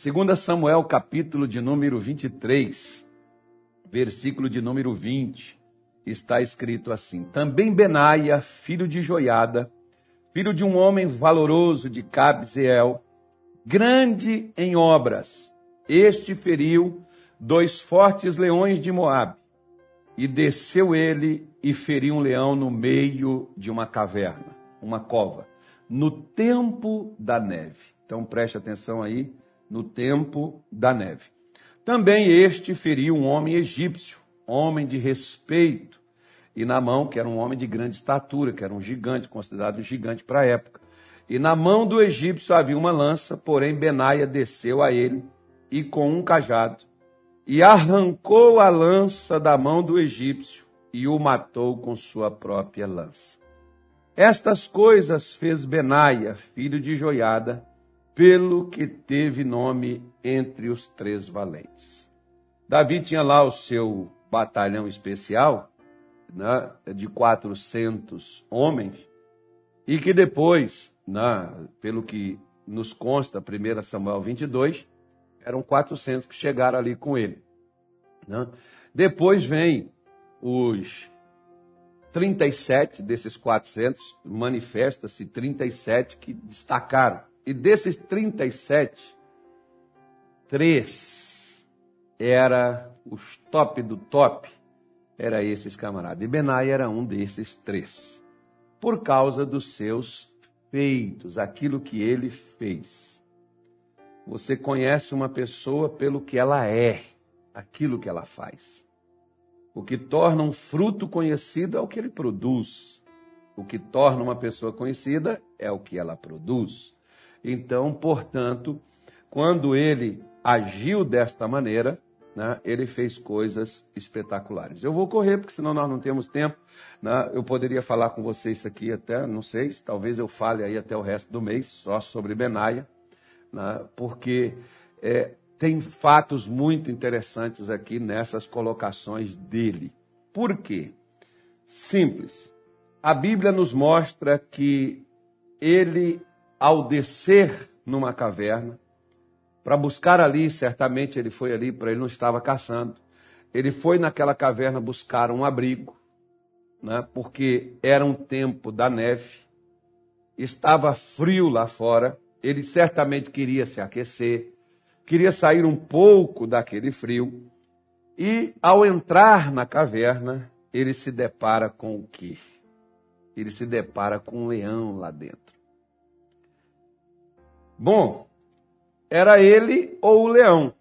2 Samuel, capítulo de número 23, versículo de número 20, está escrito assim: Também Benaia, filho de Joiada, filho de um homem valoroso de Cabzeel, grande em obras, este feriu dois fortes leões de Moabe, e desceu ele e feriu um leão no meio de uma caverna, uma cova, no tempo da neve. Então preste atenção aí no tempo da neve. Também este feriu um homem egípcio, homem de respeito, e na mão, que era um homem de grande estatura, que era um gigante, considerado um gigante para a época. E na mão do egípcio havia uma lança, porém Benaia desceu a ele e com um cajado, e arrancou a lança da mão do egípcio e o matou com sua própria lança. Estas coisas fez Benaia, filho de Joiada, pelo que teve nome entre os três valentes. Davi tinha lá o seu batalhão especial, né, de 400 homens, e que depois, né, pelo que nos consta, 1 Samuel 22, eram 400 que chegaram ali com ele. Né? Depois vem os 37 desses 400, manifesta-se 37 que destacaram. E desses 37, três era os top do top, era esses camaradas. E Benai era um desses três, por causa dos seus feitos, aquilo que ele fez. Você conhece uma pessoa pelo que ela é, aquilo que ela faz. O que torna um fruto conhecido é o que ele produz. O que torna uma pessoa conhecida é o que ela produz. Então, portanto, quando ele agiu desta maneira, né, ele fez coisas espetaculares. Eu vou correr, porque senão nós não temos tempo. Né? Eu poderia falar com vocês aqui até, não sei, talvez eu fale aí até o resto do mês, só sobre Benaia, né, porque é, tem fatos muito interessantes aqui nessas colocações dele. Por quê? Simples. A Bíblia nos mostra que ele ao descer numa caverna, para buscar ali, certamente ele foi ali, para ele não estava caçando. Ele foi naquela caverna buscar um abrigo, né, porque era um tempo da neve, estava frio lá fora, ele certamente queria se aquecer, queria sair um pouco daquele frio, e ao entrar na caverna, ele se depara com o quê? Ele se depara com um leão lá dentro. Bom, era ele ou o leão.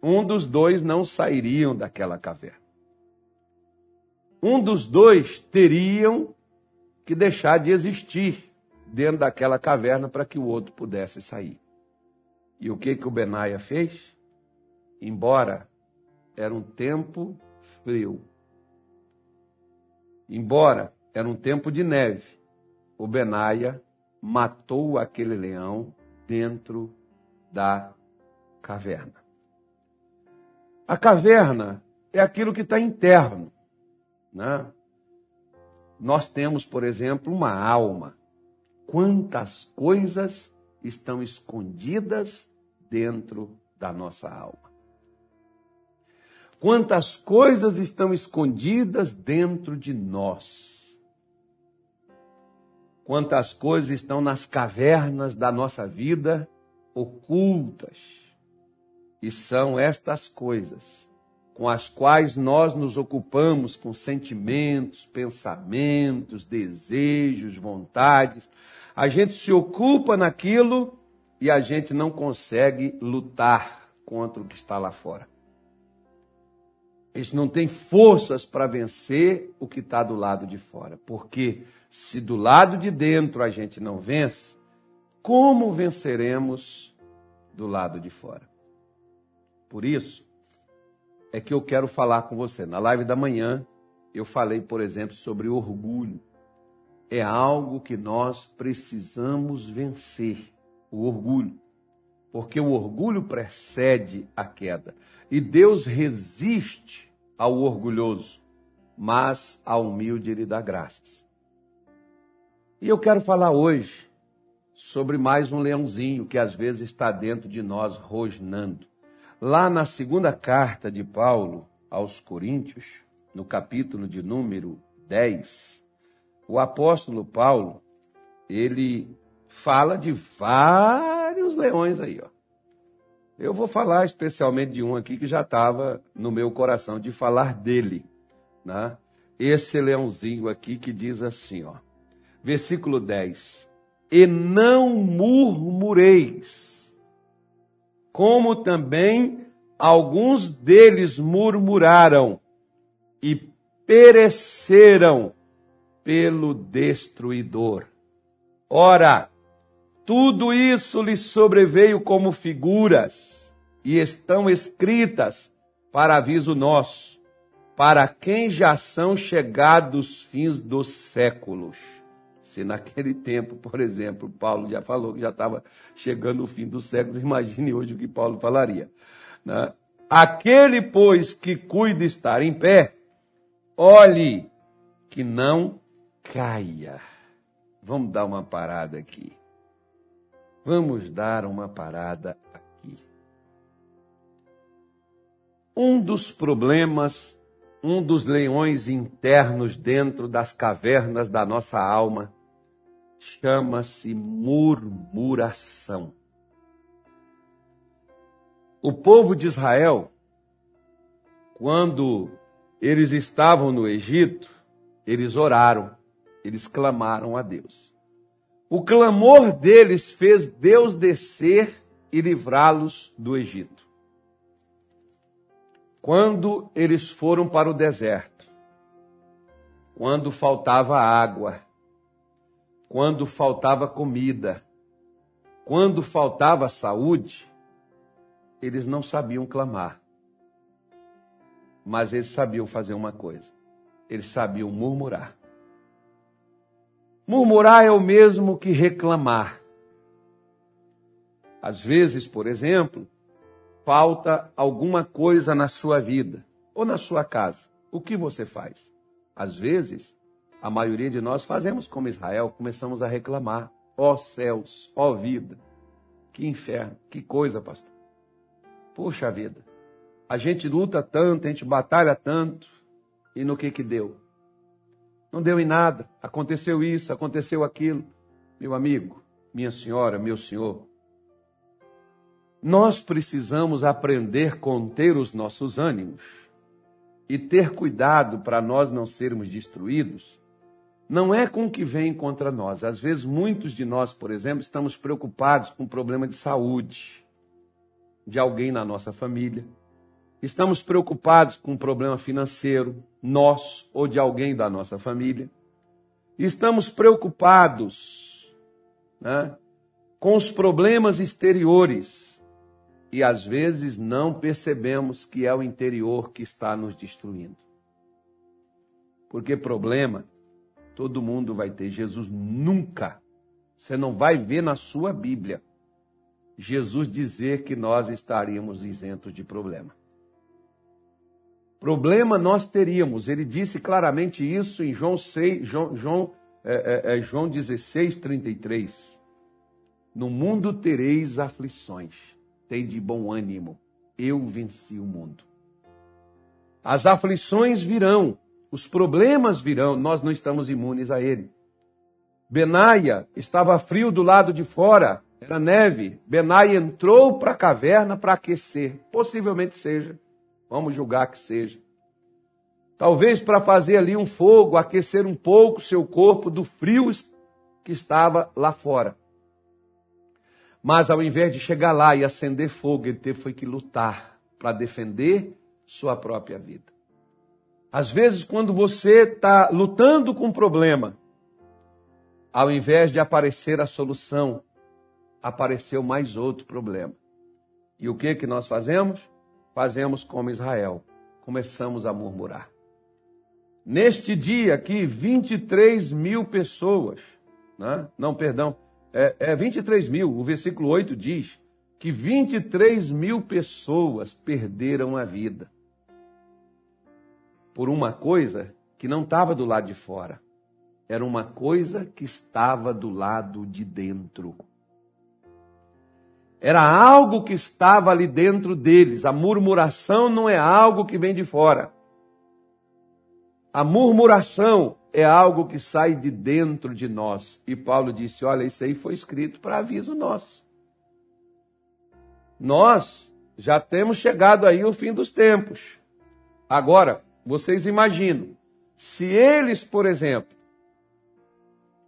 Um dos dois não sairiam daquela caverna. Um dos dois teriam que deixar de existir dentro daquela caverna para que o outro pudesse sair. E o que que o Benaia fez? Embora era um tempo frio, embora era um tempo de neve, o Benaia matou aquele leão dentro da caverna. A caverna é aquilo que está interno. Né? Nós temos, por exemplo, uma alma. Quantas coisas estão escondidas dentro da nossa alma? Quantas coisas estão escondidas dentro de nós? Quantas coisas estão nas cavernas da nossa vida ocultas. E são estas coisas com as quais nós nos ocupamos com sentimentos, pensamentos, desejos, vontades. A gente se ocupa naquilo e a gente não consegue lutar contra o que está lá fora. Gente não tem forças para vencer o que está do lado de fora. Porque se do lado de dentro a gente não vence, como venceremos do lado de fora? Por isso é que eu quero falar com você. Na live da manhã, eu falei, por exemplo, sobre orgulho. É algo que nós precisamos vencer o orgulho. Porque o orgulho precede a queda. E Deus resiste ao orgulhoso, mas ao humilde ele dá graças. E eu quero falar hoje sobre mais um leãozinho que às vezes está dentro de nós rosnando. Lá na segunda carta de Paulo aos Coríntios, no capítulo de número 10, o apóstolo Paulo, ele fala de vários leões aí, ó. Eu vou falar especialmente de um aqui que já estava no meu coração de falar dele, né? Esse leãozinho aqui que diz assim, ó. Versículo 10: E não murmureis como também alguns deles murmuraram e pereceram pelo destruidor. Ora, tudo isso lhes sobreveio como figuras e estão escritas para aviso nosso, para quem já são chegados os fins dos séculos. Se naquele tempo, por exemplo, Paulo já falou que já estava chegando o fim dos séculos, imagine hoje o que Paulo falaria. Né? Aquele, pois, que cuida estar em pé, olhe que não caia. Vamos dar uma parada aqui. Vamos dar uma parada aqui. Um dos problemas, um dos leões internos dentro das cavernas da nossa alma chama-se murmuração. O povo de Israel, quando eles estavam no Egito, eles oraram, eles clamaram a Deus. O clamor deles fez Deus descer e livrá-los do Egito. Quando eles foram para o deserto, quando faltava água, quando faltava comida, quando faltava saúde, eles não sabiam clamar. Mas eles sabiam fazer uma coisa: eles sabiam murmurar. Murmurar é o mesmo que reclamar. Às vezes, por exemplo, falta alguma coisa na sua vida ou na sua casa. O que você faz? Às vezes, a maioria de nós fazemos como Israel, começamos a reclamar. Ó oh, céus, ó oh, vida, que inferno, que coisa, pastor. Puxa vida, a gente luta tanto, a gente batalha tanto, e no que que deu? Não deu em nada, aconteceu isso, aconteceu aquilo. Meu amigo, minha senhora, meu senhor, nós precisamos aprender a conter os nossos ânimos e ter cuidado para nós não sermos destruídos não é com o que vem contra nós. Às vezes, muitos de nós, por exemplo, estamos preocupados com um problema de saúde de alguém na nossa família. Estamos preocupados com um problema financeiro nosso ou de alguém da nossa família. Estamos preocupados né, com os problemas exteriores e às vezes não percebemos que é o interior que está nos destruindo. Porque problema Todo mundo vai ter. Jesus nunca. Você não vai ver na sua Bíblia Jesus dizer que nós estaríamos isentos de problema. Problema nós teríamos. Ele disse claramente isso em João, 6, João, João, é, é, é, João 16, 33. No mundo tereis aflições. Tem de bom ânimo. Eu venci o mundo. As aflições virão, os problemas virão, nós não estamos imunes a ele. Benaia estava frio do lado de fora, era neve. Benaia entrou para a caverna para aquecer. Possivelmente seja. Vamos julgar que seja. Talvez para fazer ali um fogo, aquecer um pouco seu corpo do frio que estava lá fora. Mas ao invés de chegar lá e acender fogo, ele teve foi que lutar para defender sua própria vida. Às vezes, quando você está lutando com um problema, ao invés de aparecer a solução, apareceu mais outro problema. E o que que nós fazemos? Fazemos como Israel, começamos a murmurar. Neste dia aqui, 23 mil pessoas, né? não, perdão, é, é 23 mil, o versículo 8 diz que 23 mil pessoas perderam a vida por uma coisa que não estava do lado de fora. era uma coisa que estava do lado de dentro. Era algo que estava ali dentro deles. A murmuração não é algo que vem de fora. A murmuração é algo que sai de dentro de nós. E Paulo disse: Olha, isso aí foi escrito para aviso nosso. Nós já temos chegado aí o fim dos tempos. Agora, vocês imaginam, se eles, por exemplo,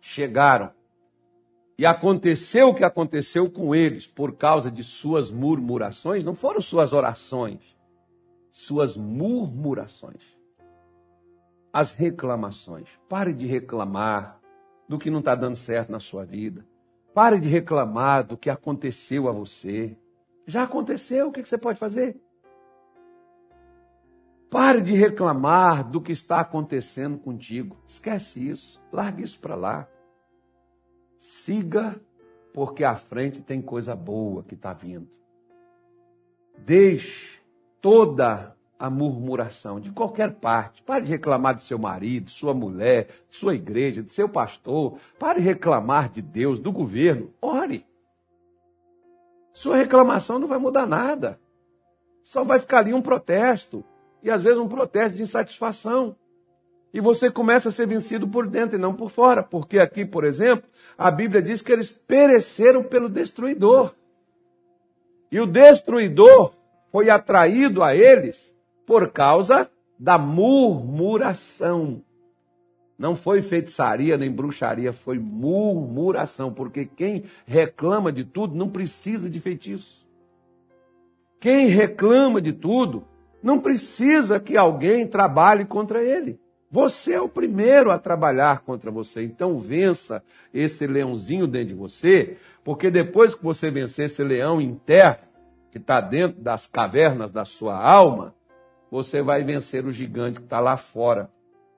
chegaram e aconteceu o que aconteceu com eles por causa de suas murmurações, não foram suas orações, suas murmurações. As reclamações. Pare de reclamar do que não está dando certo na sua vida. Pare de reclamar do que aconteceu a você. Já aconteceu, o que você pode fazer? Pare de reclamar do que está acontecendo contigo. Esquece isso. Largue isso para lá. Siga, porque à frente tem coisa boa que está vindo. Deixe toda a murmuração de qualquer parte. Pare de reclamar de seu marido, sua mulher, de sua igreja, de seu pastor. Pare de reclamar de Deus, do governo. Ore. Sua reclamação não vai mudar nada. Só vai ficar ali um protesto. E às vezes um protesto de insatisfação e você começa a ser vencido por dentro e não por fora. Porque aqui, por exemplo, a Bíblia diz que eles pereceram pelo destruidor. E o destruidor foi atraído a eles por causa da murmuração. Não foi feitiçaria nem bruxaria, foi murmuração, porque quem reclama de tudo não precisa de feitiço. Quem reclama de tudo não precisa que alguém trabalhe contra ele. Você é o primeiro a trabalhar contra você. Então vença esse leãozinho dentro de você, porque depois que você vencer esse leão interno, que está dentro das cavernas da sua alma, você vai vencer o gigante que está lá fora,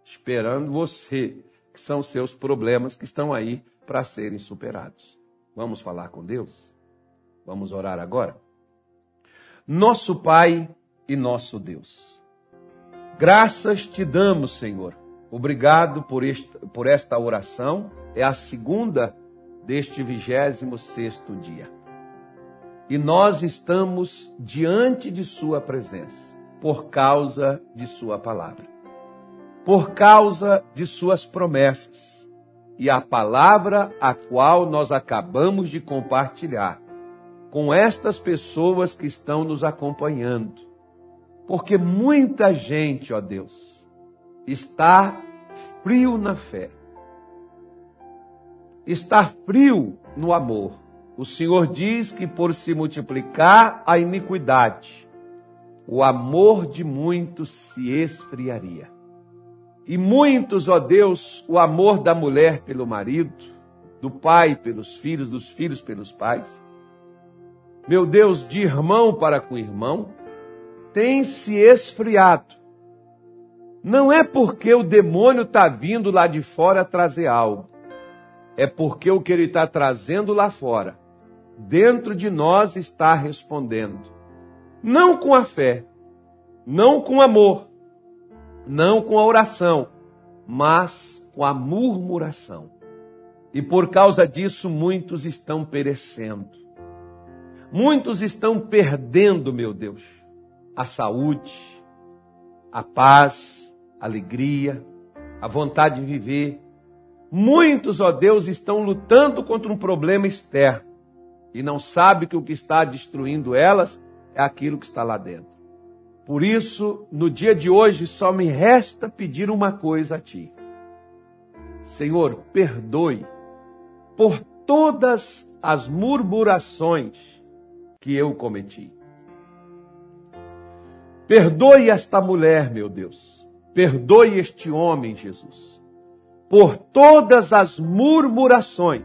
esperando você, que são seus problemas que estão aí para serem superados. Vamos falar com Deus? Vamos orar agora? Nosso Pai e nosso Deus. Graças te damos, Senhor. Obrigado por, este, por esta oração. É a segunda deste vigésimo sexto dia. E nós estamos diante de Sua presença, por causa de Sua palavra, por causa de Suas promessas e a palavra a qual nós acabamos de compartilhar com estas pessoas que estão nos acompanhando porque muita gente, ó Deus, está frio na fé, está frio no amor. O Senhor diz que por se multiplicar a iniquidade, o amor de muitos se esfriaria. E muitos, ó Deus, o amor da mulher pelo marido, do pai pelos filhos, dos filhos pelos pais. Meu Deus, de irmão para com irmão, tem se esfriado. Não é porque o demônio está vindo lá de fora trazer algo. É porque o que ele está trazendo lá fora, dentro de nós, está respondendo. Não com a fé, não com amor, não com a oração, mas com a murmuração. E por causa disso, muitos estão perecendo. Muitos estão perdendo, meu Deus a saúde, a paz, a alegria, a vontade de viver. Muitos, ó Deus, estão lutando contra um problema externo e não sabem que o que está destruindo elas é aquilo que está lá dentro. Por isso, no dia de hoje, só me resta pedir uma coisa a Ti. Senhor, perdoe por todas as murmurações que eu cometi. Perdoe esta mulher, meu Deus. Perdoe este homem, Jesus, por todas as murmurações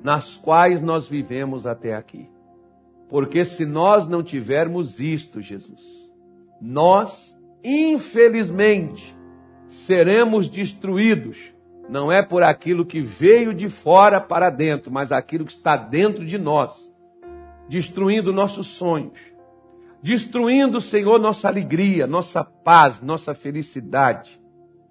nas quais nós vivemos até aqui. Porque se nós não tivermos isto, Jesus, nós, infelizmente, seremos destruídos. Não é por aquilo que veio de fora para dentro, mas aquilo que está dentro de nós, destruindo nossos sonhos, destruindo, Senhor, nossa alegria, nossa paz, nossa felicidade,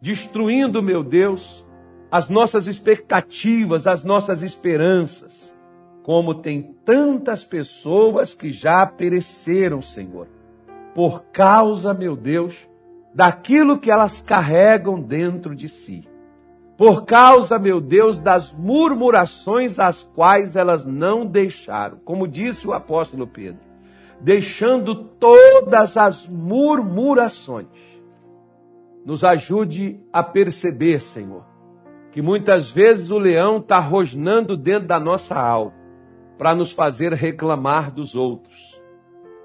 destruindo, meu Deus, as nossas expectativas, as nossas esperanças. Como tem tantas pessoas que já pereceram, Senhor, por causa, meu Deus, daquilo que elas carregam dentro de si. Por causa, meu Deus, das murmurações as quais elas não deixaram, como disse o apóstolo Pedro, deixando todas as murmurações. Nos ajude a perceber, Senhor, que muitas vezes o leão está rosnando dentro da nossa alma para nos fazer reclamar dos outros,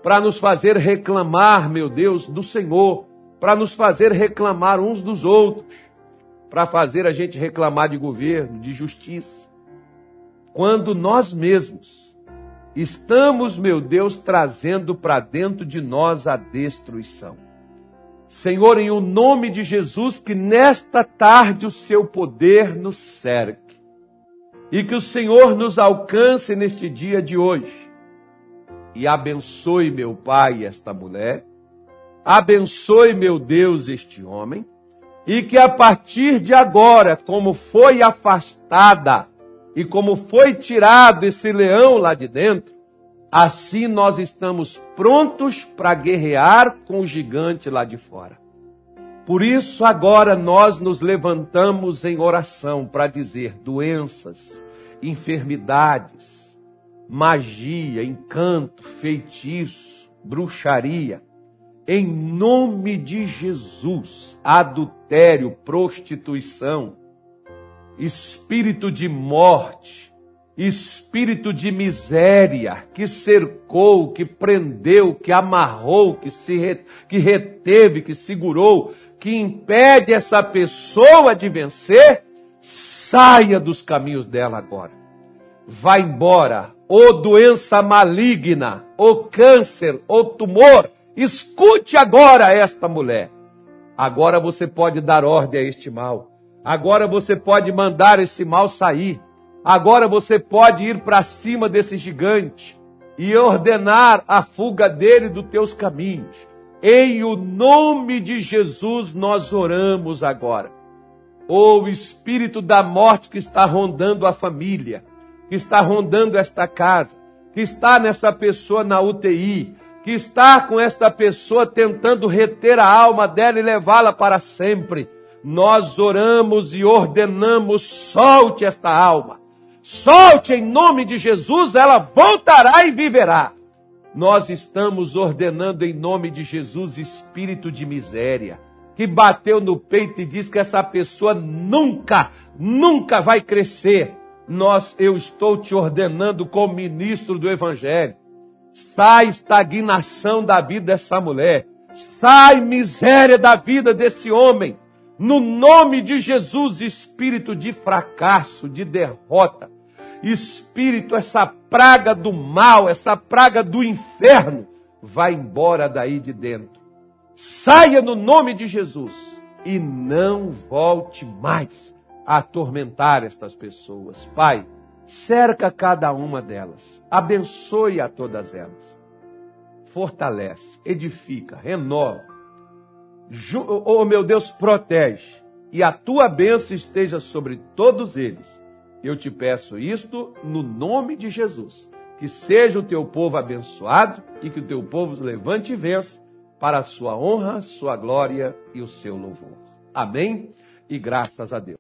para nos fazer reclamar, meu Deus, do Senhor, para nos fazer reclamar uns dos outros, para fazer a gente reclamar de governo, de justiça. Quando nós mesmos estamos, meu Deus, trazendo para dentro de nós a destruição. Senhor, em o nome de Jesus, que nesta tarde o seu poder nos cerque e que o Senhor nos alcance neste dia de hoje. E abençoe, meu Pai, esta mulher. Abençoe, meu Deus, este homem, e que a partir de agora, como foi afastada e como foi tirado esse leão lá de dentro, assim nós estamos prontos para guerrear com o gigante lá de fora. Por isso, agora nós nos levantamos em oração para dizer doenças, enfermidades, magia, encanto, feitiço, bruxaria, em nome de Jesus, adultério, prostituição, espírito de morte, espírito de miséria que cercou, que prendeu, que amarrou, que se que reteve, que segurou, que impede essa pessoa de vencer, saia dos caminhos dela agora. Vá embora, ou doença maligna, ou câncer, ou tumor, Escute agora esta mulher. Agora você pode dar ordem a este mal. Agora você pode mandar esse mal sair. Agora você pode ir para cima desse gigante e ordenar a fuga dele dos teus caminhos. Em o nome de Jesus nós oramos agora. O espírito da morte que está rondando a família, que está rondando esta casa, que está nessa pessoa na UTI, que está com esta pessoa tentando reter a alma dela e levá-la para sempre. Nós oramos e ordenamos: solte esta alma, solte em nome de Jesus, ela voltará e viverá. Nós estamos ordenando em nome de Jesus espírito de miséria, que bateu no peito e diz que essa pessoa nunca, nunca vai crescer. Nós, eu estou te ordenando como ministro do Evangelho Sai estagnação da vida dessa mulher. Sai miséria da vida desse homem. No nome de Jesus, espírito de fracasso, de derrota. Espírito, essa praga do mal, essa praga do inferno, vai embora daí de dentro. Saia no nome de Jesus e não volte mais a atormentar estas pessoas. Pai, cerca cada uma delas, abençoe a todas elas, fortalece, edifica, renova. Oh meu Deus, protege e a tua bênção esteja sobre todos eles. Eu te peço isto no nome de Jesus. Que seja o teu povo abençoado e que o teu povo levante e vença para a sua honra, sua glória e o seu louvor. Amém? E graças a Deus.